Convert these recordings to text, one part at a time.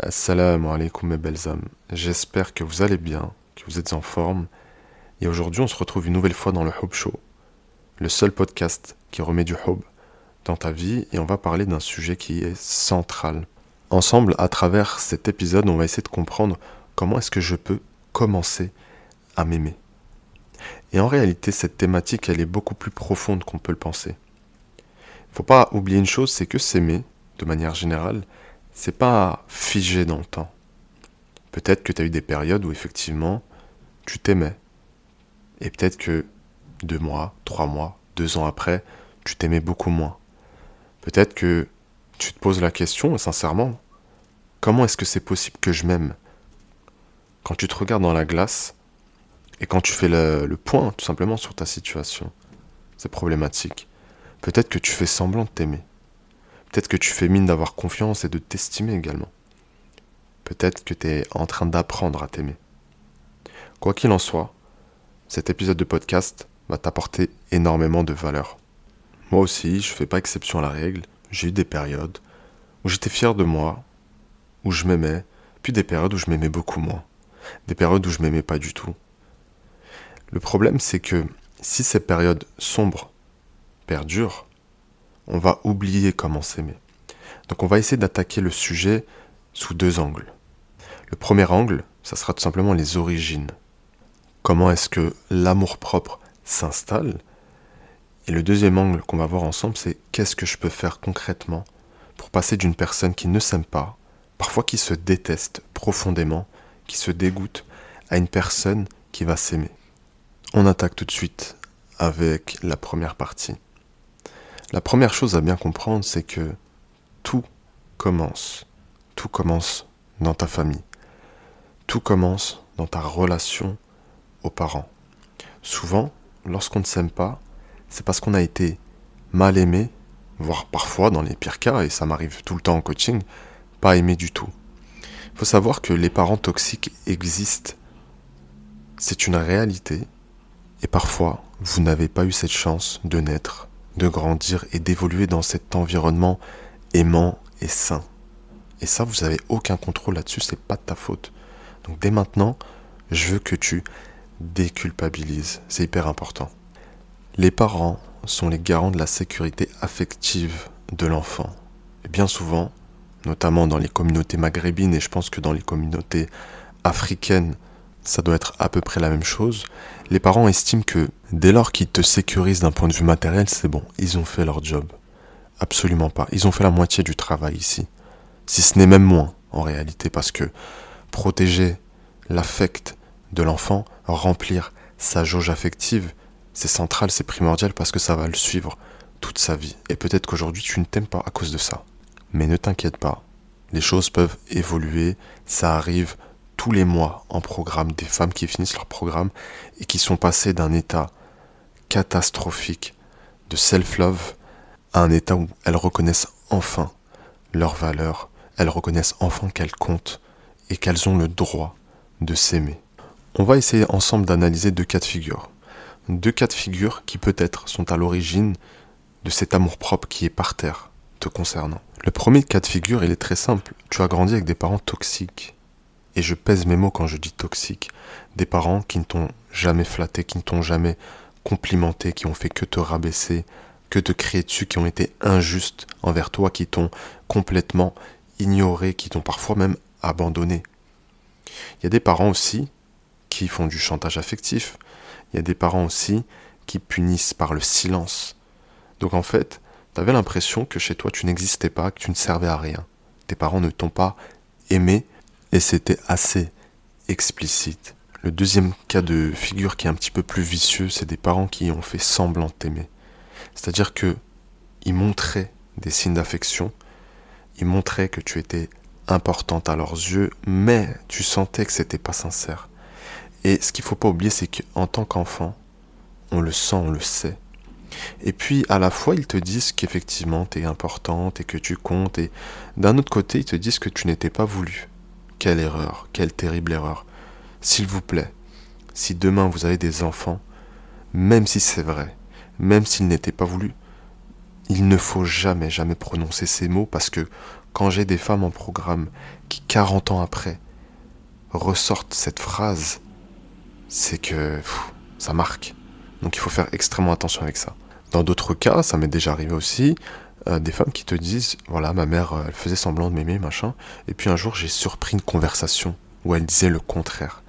Assalamu alaikum mes belles âmes. J'espère que vous allez bien, que vous êtes en forme. Et aujourd'hui, on se retrouve une nouvelle fois dans le Hub Show, le seul podcast qui remet du hub dans ta vie et on va parler d'un sujet qui est central. Ensemble, à travers cet épisode, on va essayer de comprendre comment est-ce que je peux commencer à m'aimer. Et en réalité, cette thématique, elle est beaucoup plus profonde qu'on peut le penser. Il faut pas oublier une chose, c'est que s'aimer, de manière générale, c'est pas figé dans le temps. Peut-être que tu as eu des périodes où effectivement tu t'aimais. Et peut-être que deux mois, trois mois, deux ans après, tu t'aimais beaucoup moins. Peut-être que tu te poses la question, sincèrement, comment est-ce que c'est possible que je m'aime? Quand tu te regardes dans la glace et quand tu fais le, le point tout simplement sur ta situation, c'est problématique. Peut-être que tu fais semblant de t'aimer. Peut-être que tu fais mine d'avoir confiance et de t'estimer également. Peut-être que tu es en train d'apprendre à t'aimer. Quoi qu'il en soit, cet épisode de podcast va t'apporter énormément de valeur. Moi aussi, je fais pas exception à la règle. J'ai eu des périodes où j'étais fier de moi, où je m'aimais, puis des périodes où je m'aimais beaucoup moins. Des périodes où je m'aimais pas du tout. Le problème, c'est que si ces périodes sombres perdurent, on va oublier comment s'aimer. Donc on va essayer d'attaquer le sujet sous deux angles. Le premier angle, ça sera tout simplement les origines. Comment est-ce que l'amour-propre s'installe? Et le deuxième angle qu'on va voir ensemble, c'est qu'est-ce que je peux faire concrètement pour passer d'une personne qui ne s'aime pas, parfois qui se déteste profondément, qui se dégoûte, à une personne qui va s'aimer? On attaque tout de suite avec la première partie. La première chose à bien comprendre, c'est que tout commence. Tout commence dans ta famille. Tout commence dans ta relation aux parents. Souvent, lorsqu'on ne s'aime pas, c'est parce qu'on a été mal aimé, voire parfois, dans les pires cas, et ça m'arrive tout le temps en coaching, pas aimé du tout. Il faut savoir que les parents toxiques existent. C'est une réalité. Et parfois, vous n'avez pas eu cette chance de naître de grandir et d'évoluer dans cet environnement aimant et sain. Et ça, vous n'avez aucun contrôle là-dessus, c'est pas de ta faute. Donc dès maintenant, je veux que tu déculpabilises. C'est hyper important. Les parents sont les garants de la sécurité affective de l'enfant. Bien souvent, notamment dans les communautés maghrébines et je pense que dans les communautés africaines, ça doit être à peu près la même chose. Les parents estiment que dès lors qu'ils te sécurisent d'un point de vue matériel, c'est bon, ils ont fait leur job. Absolument pas. Ils ont fait la moitié du travail ici. Si ce n'est même moins, en réalité, parce que protéger l'affect de l'enfant, remplir sa jauge affective, c'est central, c'est primordial parce que ça va le suivre toute sa vie. Et peut-être qu'aujourd'hui tu ne t'aimes pas à cause de ça. Mais ne t'inquiète pas, les choses peuvent évoluer, ça arrive les mois en programme des femmes qui finissent leur programme et qui sont passées d'un état catastrophique de self-love à un état où elles reconnaissent enfin leur valeur, elles reconnaissent enfin qu'elles comptent et qu'elles ont le droit de s'aimer. On va essayer ensemble d'analyser deux cas de figure. Deux cas de figure qui peut-être sont à l'origine de cet amour-propre qui est par terre te concernant. Le premier cas de figure, il est très simple. Tu as grandi avec des parents toxiques et je pèse mes mots quand je dis toxique, des parents qui ne t'ont jamais flatté, qui ne t'ont jamais complimenté, qui ont fait que te rabaisser, que te crier dessus, qui ont été injustes envers toi, qui t'ont complètement ignoré, qui t'ont parfois même abandonné. Il y a des parents aussi qui font du chantage affectif, il y a des parents aussi qui punissent par le silence. Donc en fait, tu avais l'impression que chez toi tu n'existais pas, que tu ne servais à rien. Tes parents ne t'ont pas aimé et c'était assez explicite. Le deuxième cas de figure qui est un petit peu plus vicieux, c'est des parents qui ont fait semblant de t'aimer. C'est-à-dire que ils montraient des signes d'affection, ils montraient que tu étais importante à leurs yeux, mais tu sentais que c'était pas sincère. Et ce qu'il faut pas oublier, c'est qu'en tant qu'enfant, on le sent, on le sait. Et puis à la fois, ils te disent qu'effectivement tu es importante et que tu comptes, et d'un autre côté, ils te disent que tu n'étais pas voulu. Quelle erreur, quelle terrible erreur. S'il vous plaît, si demain vous avez des enfants, même si c'est vrai, même s'ils n'étaient pas voulus, il ne faut jamais, jamais prononcer ces mots parce que quand j'ai des femmes en programme qui, 40 ans après, ressortent cette phrase, c'est que ça marque. Donc il faut faire extrêmement attention avec ça. Dans d'autres cas, ça m'est déjà arrivé aussi, euh, des femmes qui te disent, voilà, ma mère, euh, elle faisait semblant de m'aimer, machin, et puis un jour j'ai surpris une conversation où elle disait le contraire,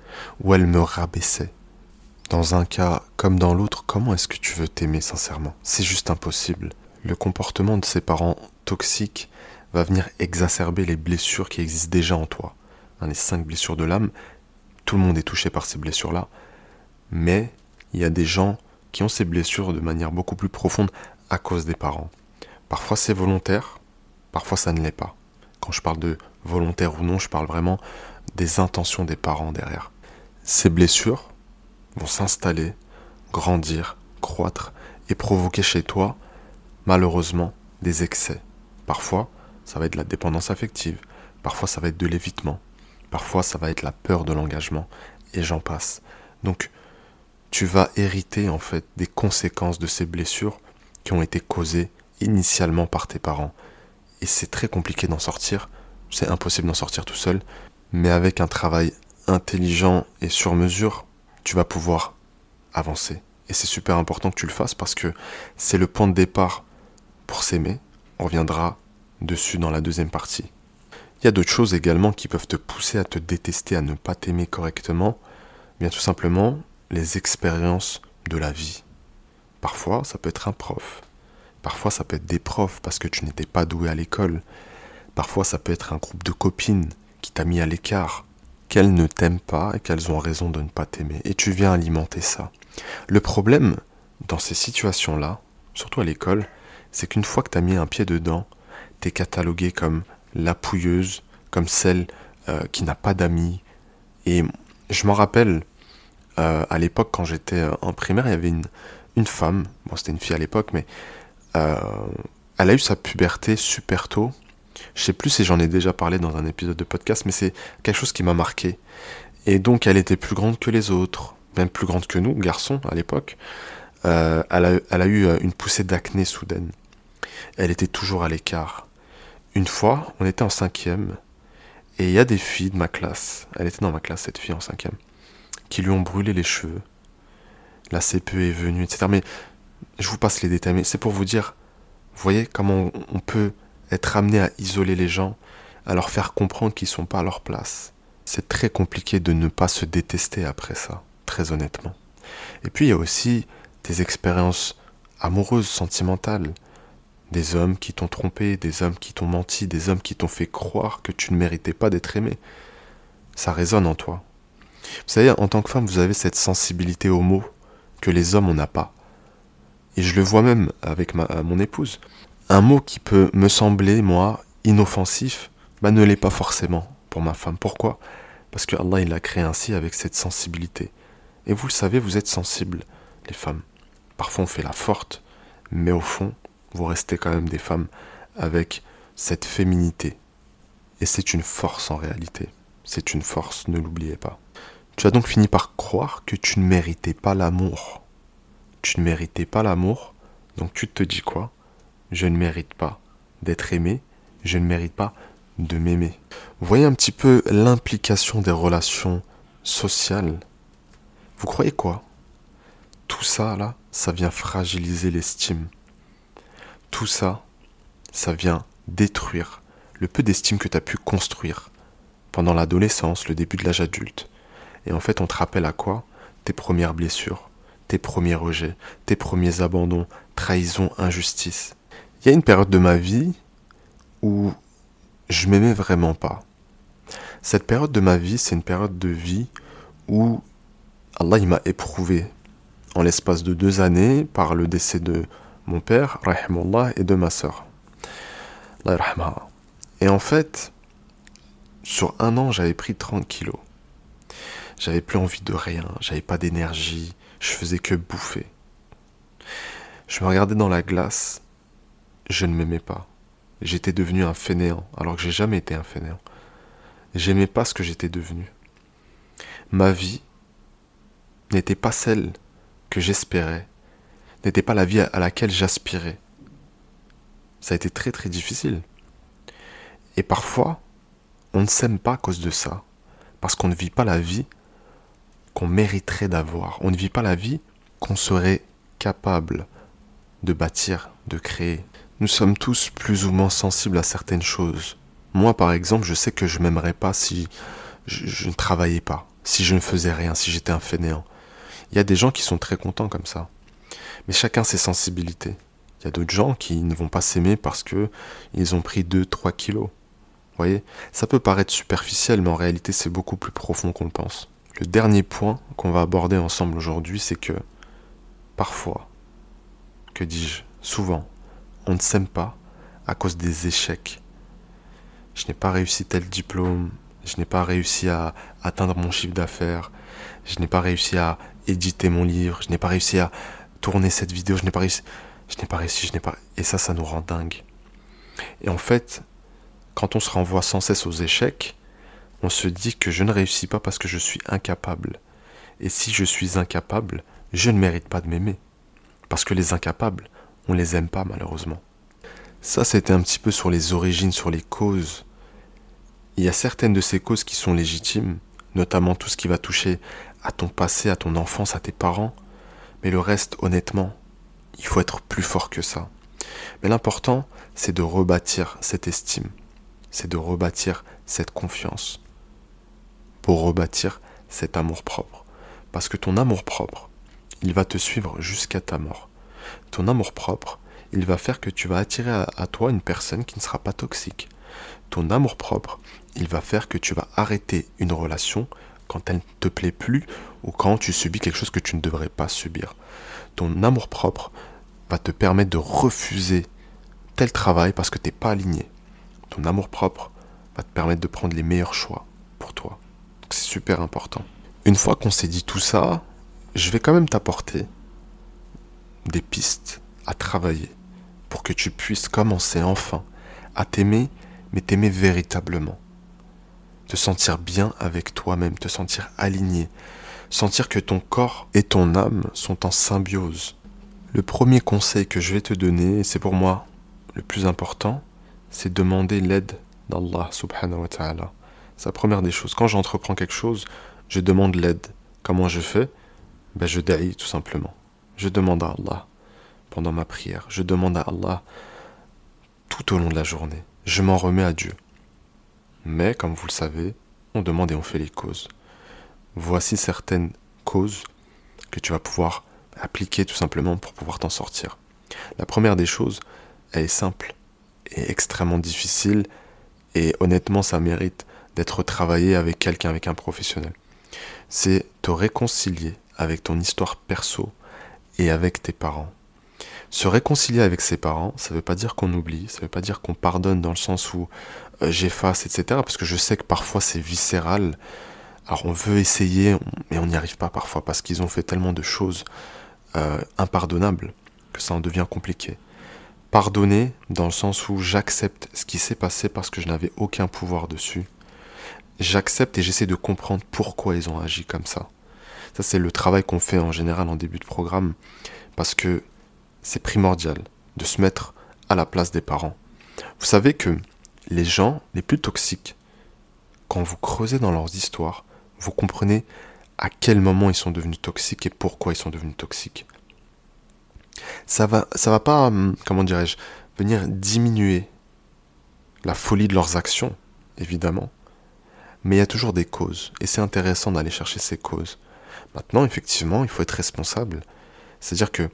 où elle me rabaissait. Dans un cas comme dans l'autre, comment est-ce que tu veux t'aimer sincèrement? C'est juste impossible. Le comportement de ses parents toxiques va venir exacerber les blessures qui existent déjà en toi. Hein, les cinq blessures de l'âme, tout le monde est touché par ces blessures-là, mais il y a des gens qui ont ces blessures de manière beaucoup plus profonde à cause des parents. Parfois c'est volontaire, parfois ça ne l'est pas. Quand je parle de volontaire ou non, je parle vraiment des intentions des parents derrière. Ces blessures vont s'installer, grandir, croître et provoquer chez toi, malheureusement, des excès. Parfois, ça va être la dépendance affective, parfois ça va être de l'évitement, parfois ça va être la peur de l'engagement, et j'en passe. Donc, tu vas hériter en fait des conséquences de ces blessures qui ont été causées initialement par tes parents. Et c'est très compliqué d'en sortir, c'est impossible d'en sortir tout seul, mais avec un travail intelligent et sur mesure, tu vas pouvoir avancer. Et c'est super important que tu le fasses parce que c'est le point de départ pour s'aimer. On reviendra dessus dans la deuxième partie. Il y a d'autres choses également qui peuvent te pousser à te détester, à ne pas t'aimer correctement. Bien tout simplement, les expériences de la vie. Parfois, ça peut être un prof. Parfois, ça peut être des profs parce que tu n'étais pas doué à l'école. Parfois, ça peut être un groupe de copines qui t'a mis à l'écart, qu'elles ne t'aiment pas et qu'elles ont raison de ne pas t'aimer. Et tu viens alimenter ça. Le problème dans ces situations-là, surtout à l'école, c'est qu'une fois que tu as mis un pied dedans, tu es catalogué comme la pouilleuse, comme celle euh, qui n'a pas d'amis. Et je m'en rappelle, euh, à l'époque, quand j'étais euh, en primaire, il y avait une, une femme, bon c'était une fille à l'époque, mais elle a eu sa puberté super tôt. Je sais plus si j'en ai déjà parlé dans un épisode de podcast, mais c'est quelque chose qui m'a marqué. Et donc elle était plus grande que les autres, même plus grande que nous, garçons, à l'époque. elle, a, elle, a, eu une poussée d'acné soudaine. Elle était toujours à l'écart. Une fois, on était en cinquième, et il y a des filles de ma classe, elle était dans ma classe, cette fille en cinquième, qui lui ont brûlé les cheveux. La CPE est venue, etc. Mais je vous passe les détails, mais c'est pour vous dire, vous voyez comment on peut être amené à isoler les gens, à leur faire comprendre qu'ils ne sont pas à leur place. C'est très compliqué de ne pas se détester après ça, très honnêtement. Et puis il y a aussi des expériences amoureuses, sentimentales. Des hommes qui t'ont trompé, des hommes qui t'ont menti, des hommes qui t'ont fait croire que tu ne méritais pas d'être aimé. Ça résonne en toi. Vous savez, en tant que femme, vous avez cette sensibilité aux mots que les hommes, on n'a pas. Et je le vois même avec ma, mon épouse. Un mot qui peut me sembler, moi, inoffensif, bah, ne l'est pas forcément pour ma femme. Pourquoi? Parce que Allah, il l'a créé ainsi avec cette sensibilité. Et vous le savez, vous êtes sensibles, les femmes. Parfois, on fait la forte, mais au fond, vous restez quand même des femmes avec cette féminité. Et c'est une force en réalité. C'est une force, ne l'oubliez pas. Tu as donc fini par croire que tu ne méritais pas l'amour. Tu ne méritais pas l'amour, donc tu te dis quoi? Je ne mérite pas d'être aimé, je ne mérite pas de m'aimer. Voyez un petit peu l'implication des relations sociales? Vous croyez quoi? Tout ça là, ça vient fragiliser l'estime tout ça, ça vient détruire le peu d'estime que tu as pu construire pendant l'adolescence, le début de l'âge adulte. Et en fait, on te rappelle à quoi? Tes premières blessures, tes premiers rejets, tes premiers abandons, trahison, injustice. Il y a une période de ma vie où je m'aimais vraiment pas. Cette période de ma vie, c'est une période de vie où Allah m'a éprouvé en l'espace de deux années par le décès de mon père, et de ma soeur. Et en fait, sur un an, j'avais pris 30 kilos. J'avais plus envie de rien, j'avais pas d'énergie, je faisais que bouffer. Je me regardais dans la glace, je ne m'aimais pas. J'étais devenu un fainéant, alors que j'ai jamais été un fainéant. J'aimais pas ce que j'étais devenu. Ma vie n'était pas celle que j'espérais n'était pas la vie à laquelle j'aspirais. Ça a été très très difficile. Et parfois, on ne s'aime pas à cause de ça, parce qu'on ne vit pas la vie qu'on mériterait d'avoir. On ne vit pas la vie qu'on serait capable de bâtir, de créer. Nous sommes tous plus ou moins sensibles à certaines choses. Moi, par exemple, je sais que je m'aimerais pas si je, ne travaillais pas, si je ne faisais rien, si j'étais un fainéant. Il y a des gens qui sont très contents comme ça. Mais chacun ses sensibilités. Il y a d'autres gens qui ne vont pas s'aimer parce que ils ont pris 2-3 kilos. Vous voyez? Ça peut paraître superficiel, mais en réalité, c'est beaucoup plus profond qu'on le pense. Le dernier point qu'on va aborder ensemble aujourd'hui, c'est que parfois, que dis-je, souvent, on ne s'aime pas à cause des échecs. Je n'ai pas réussi tel diplôme, je n'ai pas réussi à atteindre mon chiffre d'affaires, je n'ai pas réussi à éditer mon livre, je n'ai pas réussi à tourner cette vidéo, je n'ai pas réussi, je n'ai pas réussi, je n'ai pas... Et ça, ça nous rend dingue. Et en fait, quand on se renvoie sans cesse aux échecs, on se dit que je ne réussis pas parce que je suis incapable. Et si je suis incapable, je ne mérite pas de m'aimer. Parce que les incapables, on les aime pas malheureusement. Ça, c'était un petit peu sur les origines, sur les causes. Il y a certaines de ces causes qui sont légitimes, notamment tout ce qui va toucher à ton passé, à ton enfance, à tes parents. Mais le reste, honnêtement, il faut être plus fort que ça. Mais l'important, c'est de rebâtir cette estime, c'est de rebâtir cette confiance, pour rebâtir cet amour-propre. Parce que ton amour-propre, il va te suivre jusqu'à ta mort. Ton amour-propre, il va faire que tu vas attirer à, toi une personne qui ne sera pas toxique. Ton amour-propre, il va faire que tu vas arrêter une relation quand elle ne te plaît plus ou quand tu subis quelque chose que tu ne devrais pas subir. Ton amour-propre va te permettre de refuser tel travail parce que tu n'es pas aligné. Ton amour-propre va te permettre de prendre les meilleurs choix pour toi. Super important. Une fois qu'on s'est dit tout ça, je vais quand même t'apporter des pistes à travailler pour que tu puisses commencer enfin à t'aimer, mais t'aimer véritablement. Te sentir bien avec toi-même, te sentir aligné, sentir que ton corps et ton âme sont en symbiose. Le premier conseil que je vais te donner, et c'est pour moi le plus important, c'est demander l'aide d'Allah subhanahu wa ta'ala. C'est la première des choses. Quand j'entreprends quelque chose, je demande l'aide. Comment je fais? Ben, Je daï tout simplement. Je demande à Allah pendant ma prière. Je demande à Allah tout au long de la journée. Je m'en remets à Dieu. Mais, comme vous le savez, on demande et on fait les causes. Voici certaines causes que tu vas pouvoir appliquer tout simplement pour pouvoir t'en sortir. La première des choses, elle est simple et extrêmement difficile et honnêtement ça mérite d'être travaillé avec quelqu'un, avec un professionnel. C'est te réconcilier avec ton histoire perso et avec tes parents. Se réconcilier avec ses parents, ça ne veut pas dire qu'on oublie, ça ne veut pas dire qu'on pardonne dans le sens où euh, j'efface, etc. Parce que je sais que parfois c'est viscéral. Alors on veut essayer, mais on n'y arrive pas parfois parce qu'ils ont fait tellement de choses euh, impardonnable, que ça en devient compliqué. Pardonner dans le sens où j'accepte ce qui s'est passé parce que je n'avais aucun pouvoir dessus. J'accepte et j'essaie de comprendre pourquoi ils ont agi comme ça. Ça, c'est le travail qu'on fait en général en début de programme, parce que c'est primordial de se mettre à la place des parents. Vous savez que les gens les plus toxiques, quand vous creusez dans leurs histoires, vous comprenez à quel moment ils sont devenus toxiques et pourquoi ils sont devenus toxiques. Ça va, ça va pas, hum, comment dirais-je, venir diminuer la folie de leurs actions, évidemment. Mais il y a toujours des causes, et c'est intéressant d'aller chercher ces causes. Maintenant, effectivement, il faut être responsable. C'est-à-dire que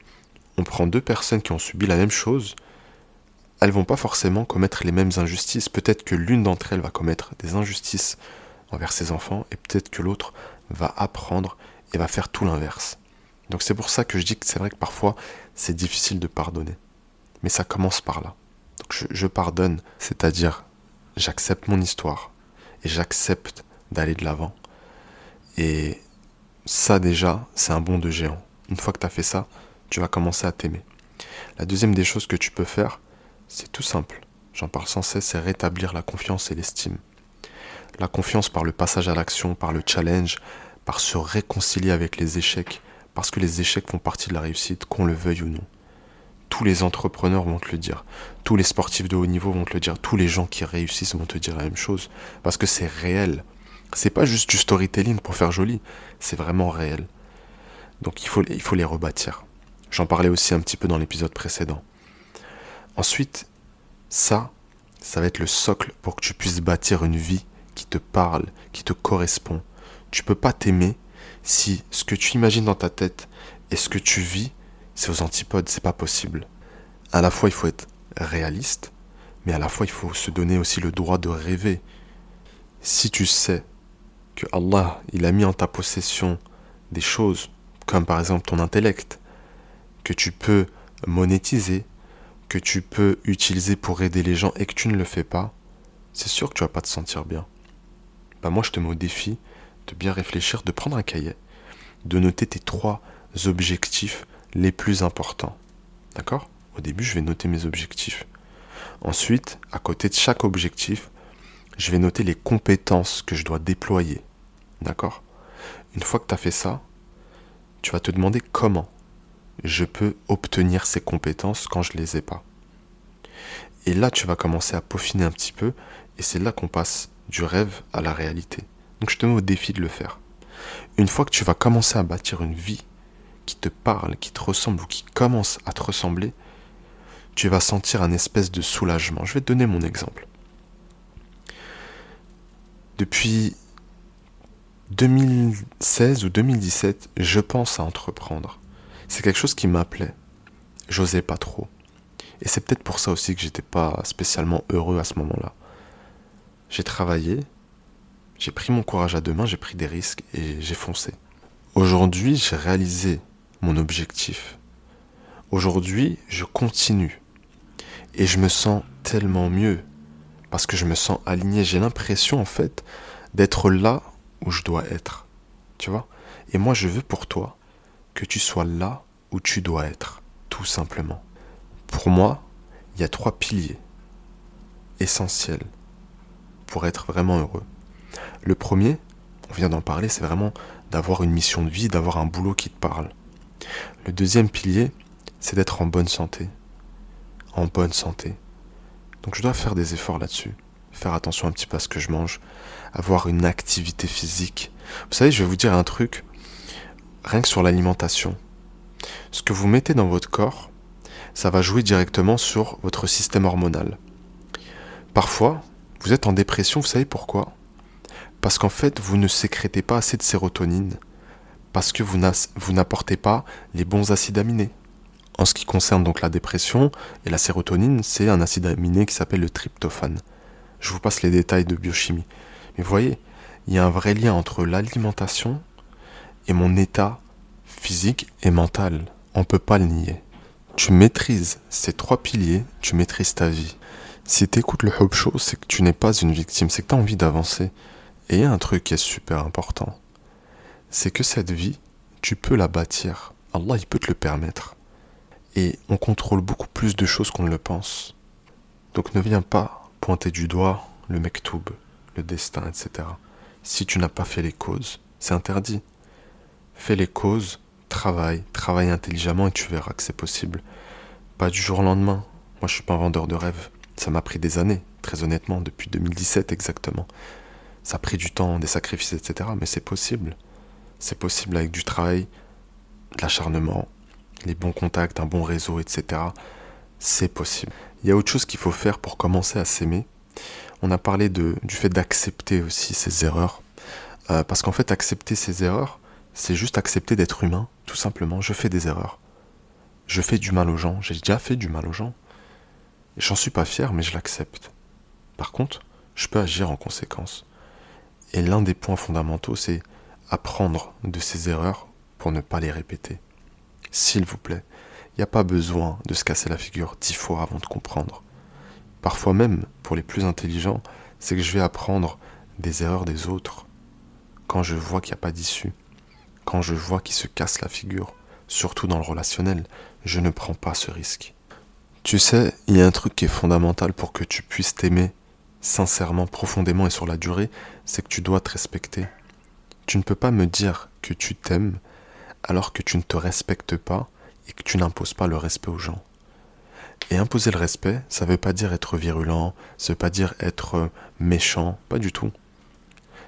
on prend deux personnes qui ont subi la même chose, elles vont pas forcément commettre les mêmes injustices. Peut-être que l'une d'entre elles va commettre des injustices envers ses enfants, et peut-être que l'autre va apprendre et va faire tout l'inverse. Donc c'est pour ça que je dis que c'est vrai que parfois c'est difficile de pardonner. Mais ça commence par là. Donc je, pardonne, c'est-à-dire j'accepte mon histoire et j'accepte d'aller de l'avant. Et ça déjà, c'est un bond de géant. Une fois que tu as fait ça, tu vas commencer à t'aimer. La deuxième des choses que tu peux faire, c'est tout simple. J'en parle sans cesse, c'est rétablir la confiance et l'estime. La confiance par le passage à l'action, par le challenge, par se réconcilier avec les échecs, parce que les échecs font partie de la réussite, qu'on le veuille ou non. Les entrepreneurs vont te le dire, tous les sportifs de haut niveau vont te le dire, tous les gens qui réussissent vont te dire la même chose, parce que c'est réel. C'est pas juste du storytelling pour faire joli, c'est vraiment réel. Donc il faut, il faut les rebâtir. J'en parlais aussi un petit peu dans l'épisode précédent. Ensuite, ça, ça va être le socle pour que tu puisses bâtir une vie qui te parle, qui te correspond. Tu peux pas t'aimer si ce que tu imagines dans ta tête et ce que tu vis, c'est aux antipodes, c'est pas possible. À la fois, il faut être réaliste, mais à la fois, il faut se donner aussi le droit de rêver. Si tu sais que Allah, il a mis en ta possession des choses, comme par exemple ton intellect, que tu peux monétiser, que tu peux utiliser pour aider les gens et que tu ne le fais pas, c'est sûr que tu vas pas te sentir bien. Bah moi je te mets au défi de bien réfléchir, de prendre un cahier, de noter tes trois objectifs les plus importants. D'accord? Au début, je vais noter mes objectifs. Ensuite, à côté de chaque objectif, je vais noter les compétences que je dois déployer. D'accord? Une fois que tu as fait ça, tu vas te demander comment je peux obtenir ces compétences quand je ne les ai pas. Et là, tu vas commencer à peaufiner un petit peu, et c'est là qu'on passe du rêve à la réalité. Donc je te mets au défi de le faire. Une fois que tu vas commencer à bâtir une vie qui te parle, qui te ressemble ou qui commence à te ressembler, tu vas sentir un espèce de soulagement. Je vais te donner mon exemple. Depuis 2016 ou 2017, je pense à entreprendre. C'est quelque chose qui m'appelait. J'osais pas trop. Et c'est peut-être pour ça aussi que j'étais pas spécialement heureux à ce moment-là. J'ai travaillé, j'ai pris mon courage à deux mains, j'ai pris des risques et j'ai foncé. Aujourd'hui, j'ai réalisé mon objectif. Aujourd'hui, je continue. Et je me sens tellement mieux. Parce que je me sens aligné. J'ai l'impression, en fait, d'être là où je dois être. Tu vois? Et moi, je veux pour toi que tu sois là où tu dois être. Tout simplement. Pour moi, il y a trois piliers essentiels pour être vraiment heureux. Le premier, on vient d'en parler, c'est vraiment d'avoir une mission de vie, d'avoir un boulot qui te parle. Le deuxième pilier, c'est d'être en bonne santé. En bonne santé. Donc je dois faire des efforts là-dessus. Faire attention un petit peu à ce que je mange. Avoir une activité physique. Vous savez, je vais vous dire un truc. Rien que sur l'alimentation. Ce que vous mettez dans votre corps, ça va jouer directement sur votre système hormonal. Parfois, vous êtes en dépression, vous savez pourquoi? Parce qu'en fait, vous ne sécrétez pas assez de sérotonine, parce que vous n'apportez pas les bons acides aminés. En ce qui concerne donc la dépression et la sérotonine, c'est un acide aminé qui s'appelle le tryptophane. Je vous passe les détails de biochimie. Mais vous voyez, il y a un vrai lien entre l'alimentation et mon état physique et mental. On ne peut pas le nier. Tu maîtrises ces trois piliers, tu maîtrises ta vie. Si tu écoutes le Hope Show, c'est que tu n'es pas une victime, c'est que tu as envie d'avancer. Et il y a un truc qui est super important. C'est que cette vie, tu peux la bâtir. Allah, il peut te le permettre. Et on contrôle beaucoup plus de choses qu'on ne le pense. Donc ne viens pas pointer du doigt le mektoub, le destin, etc. Si tu n'as pas fait les causes, c'est interdit. Fais les causes, travaille, travaille intelligemment et tu verras que c'est possible. Pas du jour au lendemain. Moi, je suis pas un vendeur de rêves. Ça m'a pris des années, très honnêtement, depuis 2017 exactement. Ça a pris du temps, des sacrifices, etc. Mais c'est possible. C'est possible avec du travail, de l'acharnement, les bons contacts, un bon réseau, etc. C'est possible. Il y a autre chose qu'il faut faire pour commencer à s'aimer. On a parlé de, du fait d'accepter aussi ses erreurs. Euh, parce qu'en fait, accepter ses erreurs, c'est juste accepter d'être humain, tout simplement. Je fais des erreurs. Je fais du mal aux gens. J'ai déjà fait du mal aux gens. J'en suis pas fier, mais je l'accepte. Par contre, je peux agir en conséquence. Et l'un des points fondamentaux, c'est apprendre de ses erreurs pour ne pas les répéter. S'il vous plaît, il n'y a pas besoin de se casser la figure dix fois avant de comprendre. Parfois même, pour les plus intelligents, c'est que je vais apprendre des erreurs des autres. Quand je vois qu'il n'y a pas d'issue, quand je vois qu'ils se cassent la figure, surtout dans le relationnel, je ne prends pas ce risque. Tu sais, il y a un truc qui est fondamental pour que tu puisses t'aimer sincèrement, profondément et sur la durée, c'est que tu dois te respecter. Tu ne peux pas me dire que tu t'aimes alors que tu ne te respectes pas et que tu n'imposes pas le respect aux gens. Et imposer le respect, ça veut pas dire être virulent, ça veut pas dire être méchant, pas du tout.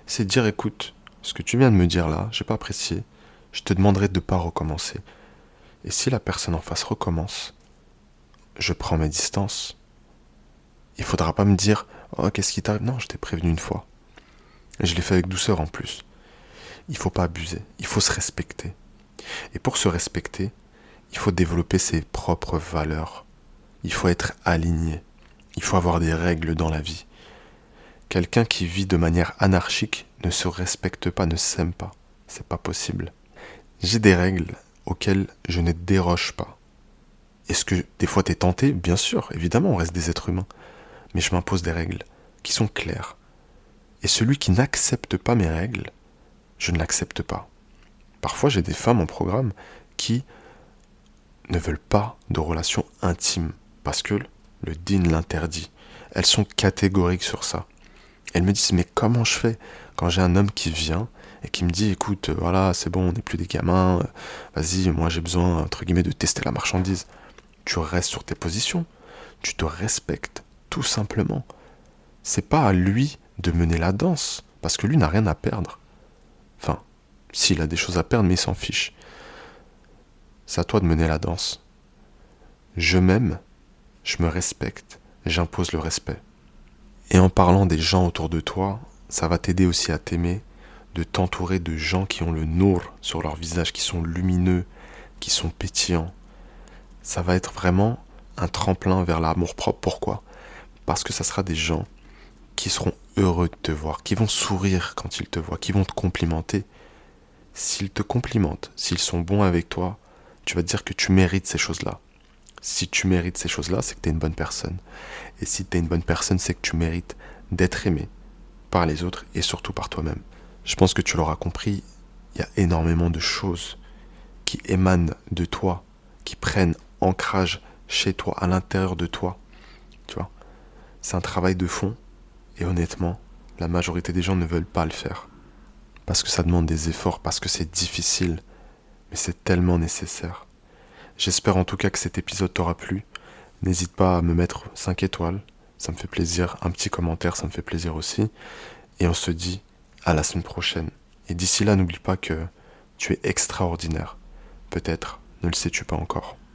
C'est dire écoute, ce que tu viens de me dire là, j'ai pas apprécié, je te demanderai de ne pas recommencer. Et si la personne en face recommence, je prends mes distances. Il faudra pas me dire Oh, qu'est-ce qui t'arrive? Non, je t'ai prévenu une fois. Et je l'ai fait avec douceur en plus. Il faut pas abuser, il faut se respecter. Et pour se respecter, il faut développer ses propres valeurs. Il faut être aligné. Il faut avoir des règles dans la vie. Quelqu'un qui vit de manière anarchique ne se respecte pas, ne s'aime pas. C'est pas possible. J'ai des règles auxquelles je ne déroge pas. Est-ce que des fois t'es tenté? Bien sûr, évidemment, on reste des êtres humains. Mais je m'impose des règles qui sont claires. Et celui qui n'accepte pas mes règles, je ne l'accepte pas. Parfois, j'ai des femmes en programme qui ne veulent pas de relations intimes parce que le din l'interdit. Elles sont catégoriques sur ça. Elles me disent mais comment je fais quand j'ai un homme qui vient et qui me dit écoute voilà c'est bon on n'est plus des gamins vas-y moi j'ai besoin entre guillemets de tester la marchandise tu restes sur tes positions tu te respectes tout simplement c'est pas à lui de mener la danse parce que lui n'a rien à perdre s'il a des choses à perdre mais il s'en fiche c'est à toi de mener la danse je m'aime je me respecte j'impose le respect et en parlant des gens autour de toi, ça va t'aider aussi à t'aimer, de t'entourer de gens qui ont le nour sur leur visage, qui sont lumineux, qui sont pétillants. Ça va être vraiment un tremplin vers l'amour propre. Pourquoi? Parce que ça sera des gens qui seront heureux de te voir, qui vont sourire quand ils te voient, qui vont te complimenter. S'ils te complimentent, s'ils sont bons avec toi, tu vas te dire que tu mérites ces choses-là. Si tu mérites ces choses-là, c'est que tu es une bonne personne. Et si tu es une bonne personne, c'est que tu mérites d'être aimé par les autres et surtout par toi-même. Je pense que tu l'auras compris, il y a énormément de choses qui émanent de toi, qui prennent ancrage chez toi, à l'intérieur de toi. Tu vois? C'est un travail de fond et honnêtement, la majorité des gens ne veulent pas le faire. Parce que ça demande des efforts, parce que c'est difficile, mais c'est tellement nécessaire. J'espère en tout cas que cet épisode t'aura plu. N'hésite pas à me mettre 5 étoiles, ça me fait plaisir. Un petit commentaire, ça me fait plaisir aussi. Et on se dit à la semaine prochaine. Et d'ici là, n'oublie pas que tu es extraordinaire. Peut-être ne le sais-tu pas encore.